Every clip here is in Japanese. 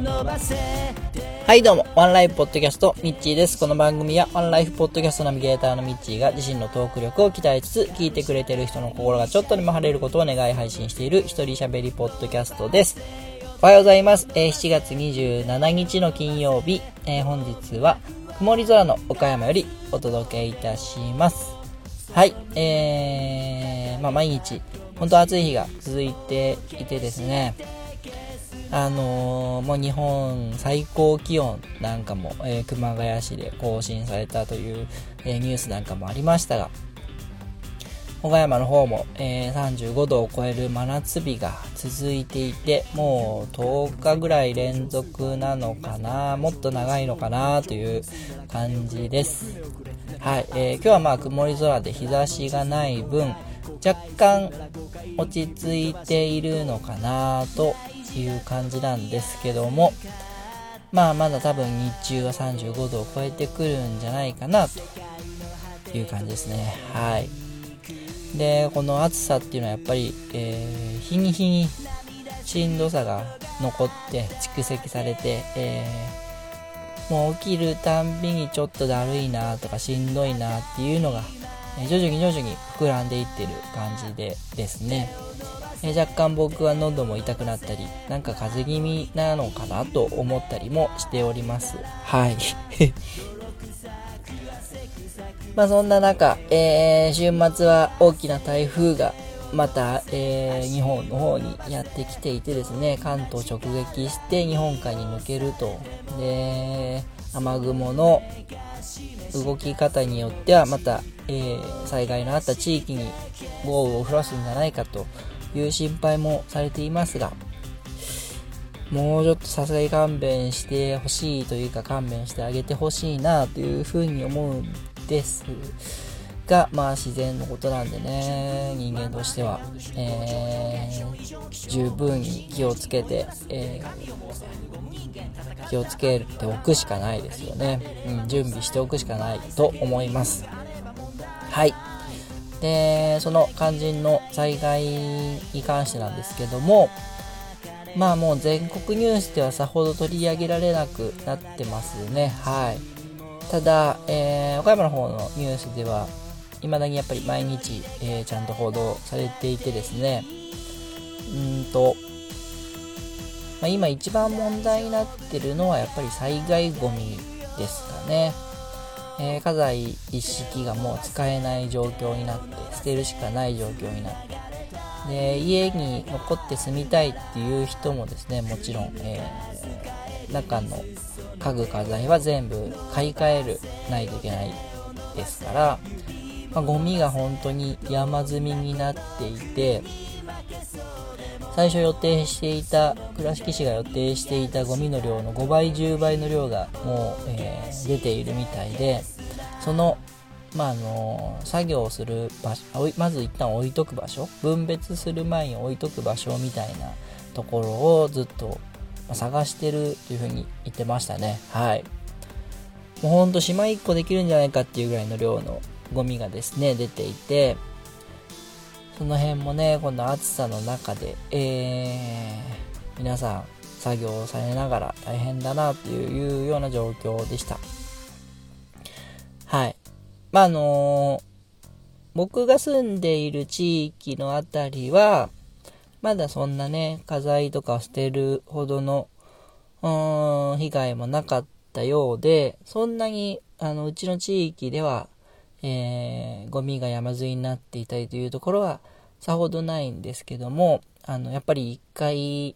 はいどうも、ワンライフポッドキャスト、ミッチーです。この番組は、ワンライフポッドキャストナビゲーターのミッチーが自身のトーク力を鍛えつつ、聞いてくれてる人の心がちょっとでも晴れることを願い配信している一人喋りポッドキャストです。おはようございます。えー、7月27日の金曜日、えー、本日は、曇り空の岡山よりお届けいたします。はい、えー、まあ毎日、本当暑い日が続いていてですね、あのー、もう日本最高気温なんかも、えー、熊谷市で更新されたという、えー、ニュースなんかもありましたが、岡山の方も、え35度を超える真夏日が続いていて、もう10日ぐらい連続なのかな、もっと長いのかなという感じです。はい、えー今日はまあ曇り空で日差しがない分、若干落ち着いているのかなという感じなんですけども、まあまだ多分日中は35度を超えてくるんじゃないかなという感じですね。はい。で、この暑さっていうのはやっぱり、えー、日に日にしんどさが残って蓄積されて、えー、もう起きるたんびにちょっとだるいなとかしんどいなっていうのが、え徐々に徐々に膨らんでいってる感じでですね。え若干僕は喉も痛くなったり、なんか風邪気味なのかなと思ったりもしております。はい。まあそんな中、えー、週末は大きな台風がまた、えー、日本の方にやってきていてですね、関東直撃して日本海に抜けると。で、雨雲の動き方によってはまた、えー、災害のあった地域に豪雨を降らすんじゃないかという心配もされていますが、もうちょっとさすがに勘弁してほしいというか勘弁してあげてほしいなというふうに思うんですが、まあ自然のことなんでね、人間としては、えー、十分に気をつけて、えー、気をつけておくしかないですよね。うん、準備しておくしかないと思います。はい。で、その肝心の災害に関してなんですけども、まあもう全国ニュースではさほど取り上げられなくなってますね。はい。ただ、えー、岡山の方のニュースでは、未だにやっぱり毎日、えー、ちゃんと報道されていてですね、うんと、まあ、今一番問題になってるのはやっぱり災害ゴミですかね。えー、家財一式がもう使えない状況になって捨てるしかない状況になって。で家に残って住みたいっていう人もですねもちろん、えー、中の家具家財は全部買い替えるないといけないですから、まあ、ゴミが本当に山積みになっていて最初予定していた倉敷市が予定していたゴミの量の5倍10倍の量がもう、えー、出ているみたいでそのまあの作業をする場所まず一旦置いとく場所分別する前に置いとく場所みたいなところをずっと探してるというふうに言ってましたね。はい。もうほんと島1個できるんじゃないかっていうぐらいの量のゴミがですね出ていてその辺もね、この暑さの中で、えー、皆さん作業をされながら大変だなっていうような状況でした。はい。まあ、あのー、僕が住んでいる地域のあたりは、まだそんなね、家財とか捨てるほどの、うん、被害もなかったようで、そんなに、あの、うちの地域では、えー、ゴミが山積みになっていたりというところはさほどないんですけども、あの、やっぱり一回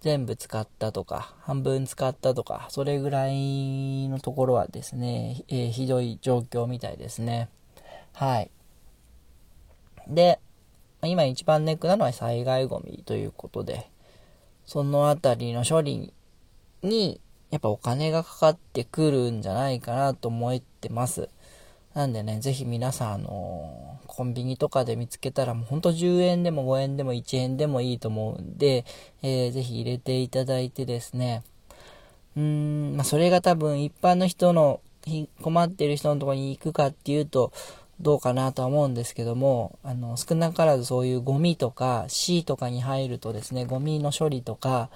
全部使ったとか、半分使ったとか、それぐらいのところはですね、えー、ひどい状況みたいですね。はい。で、今一番ネックなのは災害ゴミということで、そのあたりの処理に、やっぱお金がかかってくるんじゃないかなと思ってます。なんでね、ぜひ皆さん、あのー、コンビニとかで見つけたら、もうほんと10円でも5円でも1円でもいいと思うんで、えー、ぜひ入れていただいてですね、うーん、まあ、それが多分一般の人の、困ってる人のところに行くかっていうと、どうかなとは思うんですけども、あの、少なからずそういうゴミとか、C とかに入るとですね、ゴミの処理とか、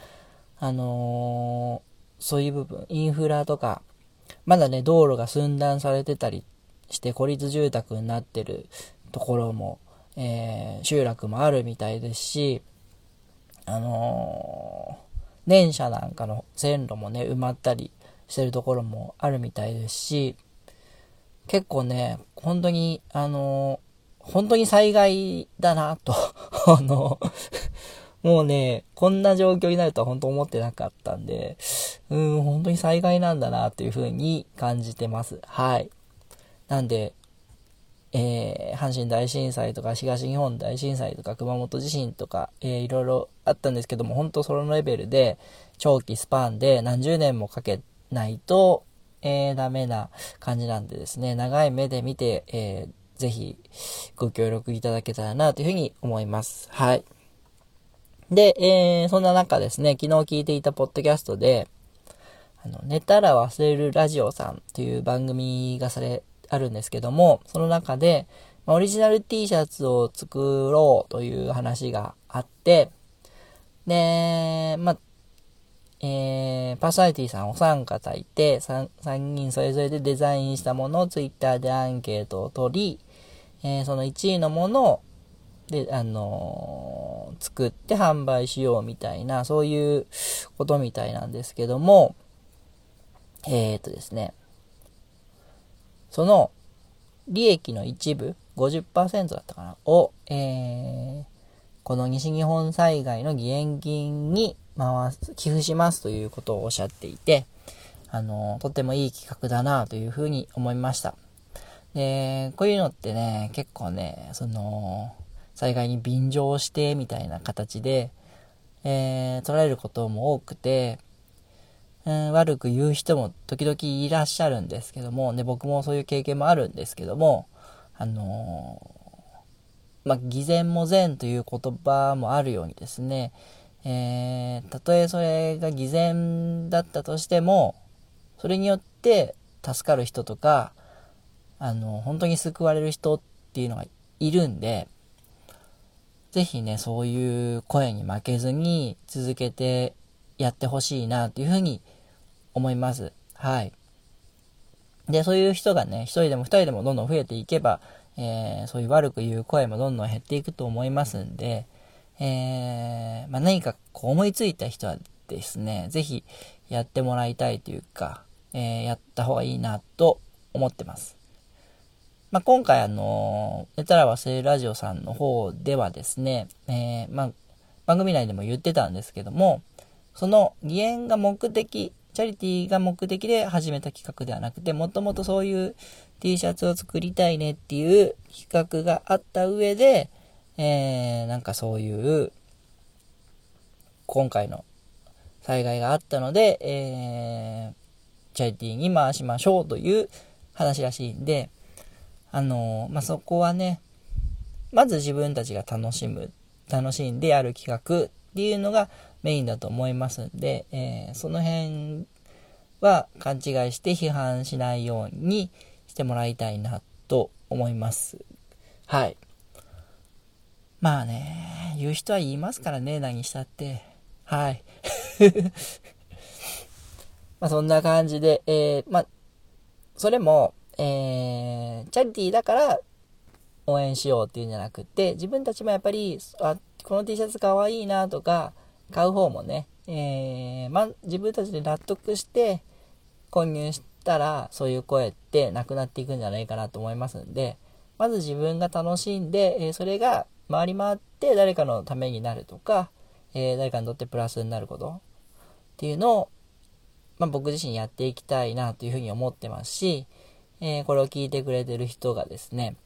あのー、そういう部分、インフラとか、まだね、道路が寸断されてたりして孤立住宅になってるところも、えー、集落もあるみたいですし、あのー、電車なんかの線路もね、埋まったりしてるところもあるみたいですし、結構ね、本当に、あのー、本当に災害だなと あの、もうね、こんな状況になるとは本当思ってなかったんで、うん、本当に災害なんだなというふうに感じてます。はい。なんで、えー、阪神大震災とか東日本大震災とか熊本地震とか、えー、いろいろあったんですけども、本当そのレベルで、長期スパンで何十年もかけないと、えー、ダメな感じなんでですね、長い目で見て、えー、ぜひご協力いただけたらなというふうに思います。はい。で、えー、そんな中ですね、昨日聞いていたポッドキャストで、あの、寝たら忘れるラジオさんという番組がされ、あるんですけども、その中で、まオリジナル T シャツを作ろうという話があって、で、まあ、えー、パーソナリティさんお三方いて3、3人それぞれでデザインしたものをツイッターでアンケートを取り、えー、その1位のものを、で、あのー、作って販売しようみたいな、そういうことみたいなんですけども、えっ、とですね、その利益の一部、50%だったかな、を、えー、この西日本災害の義援金に回す、寄付しますということをおっしゃっていて、あの、とてもいい企画だなというふうに思いました。で、こういうのってね、結構ね、その、災害に便乗してみたいな形で、えー、取られることも多くて、うん、悪く言う人も時々いらっしゃるんですけども、ね、僕もそういう経験もあるんですけども、あのー、まあ、偽善も善という言葉もあるようにですね、えー、たとえそれが偽善だったとしても、それによって助かる人とか、あの、本当に救われる人っていうのがいるんで、ぜひね、そういう声に負けずに続けてやってほしいなというふうに思います。はい。で、そういう人がね、一人でも二人でもどんどん増えていけば、えー、そういう悪く言う声もどんどん減っていくと思いますんで、えー、まあ、何かこう思いついた人はですね、ぜひやってもらいたいというか、えー、やった方がいいなと思ってます。まあ、今回あの、寝たら忘れるラジオさんの方ではですね、えー、まあ、番組内でも言ってたんですけども、その義援が目的、チャリティーが目的で始めた企画ではなくて、もともとそういう T シャツを作りたいねっていう企画があった上で、えー、なんかそういう、今回の災害があったので、えー、チャリティーに回しましょうという話らしいんで、あのー、まあ、そこはね、まず自分たちが楽しむ、楽しんでやる企画っていうのがメインだと思いますんで、えー、その辺は勘違いして批判しないようにしてもらいたいなと思います。はい。まあね、言う人は言いますからね、何したって。はい。まあそんな感じで、えー、まあ、それも、えー、チャリティーだから応援しようっていうんじゃなくて、自分たちもやっぱり、あ、この T シャツかわいいなとか、買う方もね、えー、ま自分たちで納得して購入したら、そういう声ってなくなっていくんじゃないかなと思いますんで、まず自分が楽しんで、えー、それが回り回って誰かのためになるとか、えー、誰かにとってプラスになることっていうのを、まあ、僕自身やっていきたいなというふうに思ってますし、えー、これを聞いてくれてる人がですね、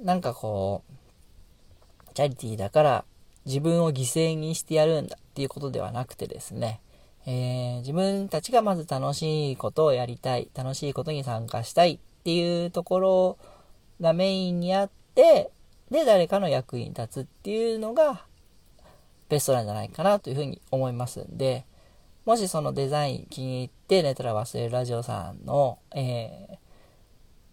なんかこう、チャリティーだから自分を犠牲にしてやるんだっていうことではなくてですね、えー、自分たちがまず楽しいことをやりたい、楽しいことに参加したいっていうところがメインにあって、で、誰かの役に立つっていうのがベストなんじゃないかなというふうに思いますんで、もしそのデザイン気に入って寝たら忘れるラジオさんの、えー、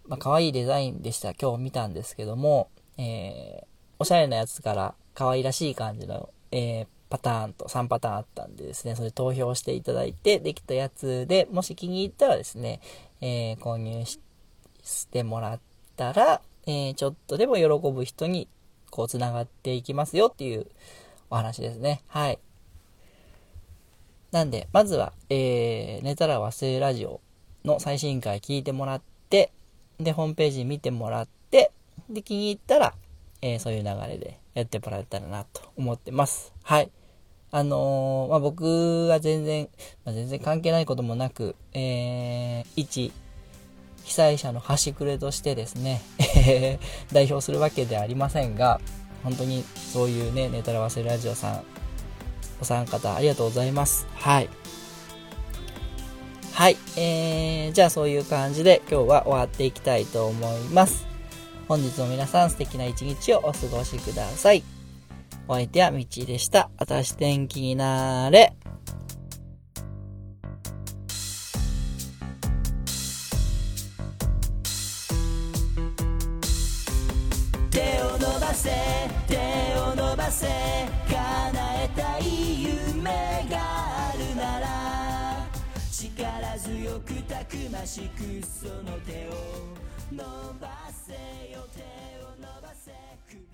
まあ、可愛いデザインでした。今日見たんですけども、えー、おしゃれなやつから可愛らしい感じの、えー、パターンと3パターンあったんでですね、それ投票していただいてできたやつで、もし気に入ったらですね、えー、購入してもらったら、えー、ちょっとでも喜ぶ人にこう繋がっていきますよっていうお話ですね。はい。なんで、まずは、えー、寝たら忘れラジオの最新回聞いてもらって、で、ホームページ見てもらって、で、気に入ったら、えー、そういう流れでやってもらえたらなと思ってます。はい。あのー、まあ、僕が全然、まあ、全然関係ないこともなく、えー、一被災者の端くれとしてですね、代表するわけではありませんが、本当にそういうね、ネタら忘れラジオさん、お三方ありがとうございます。はい。はい。えー、じゃあそういう感じで今日は終わっていきたいと思います。本日も皆さん素敵な一日をお過ごしください。お相手はみちでした。あたし天気になれ。手を伸ばせ手を伸ばせ叶えたい夢があるなら力強くたくましくその手を伸ばせよ手を伸ばせ。首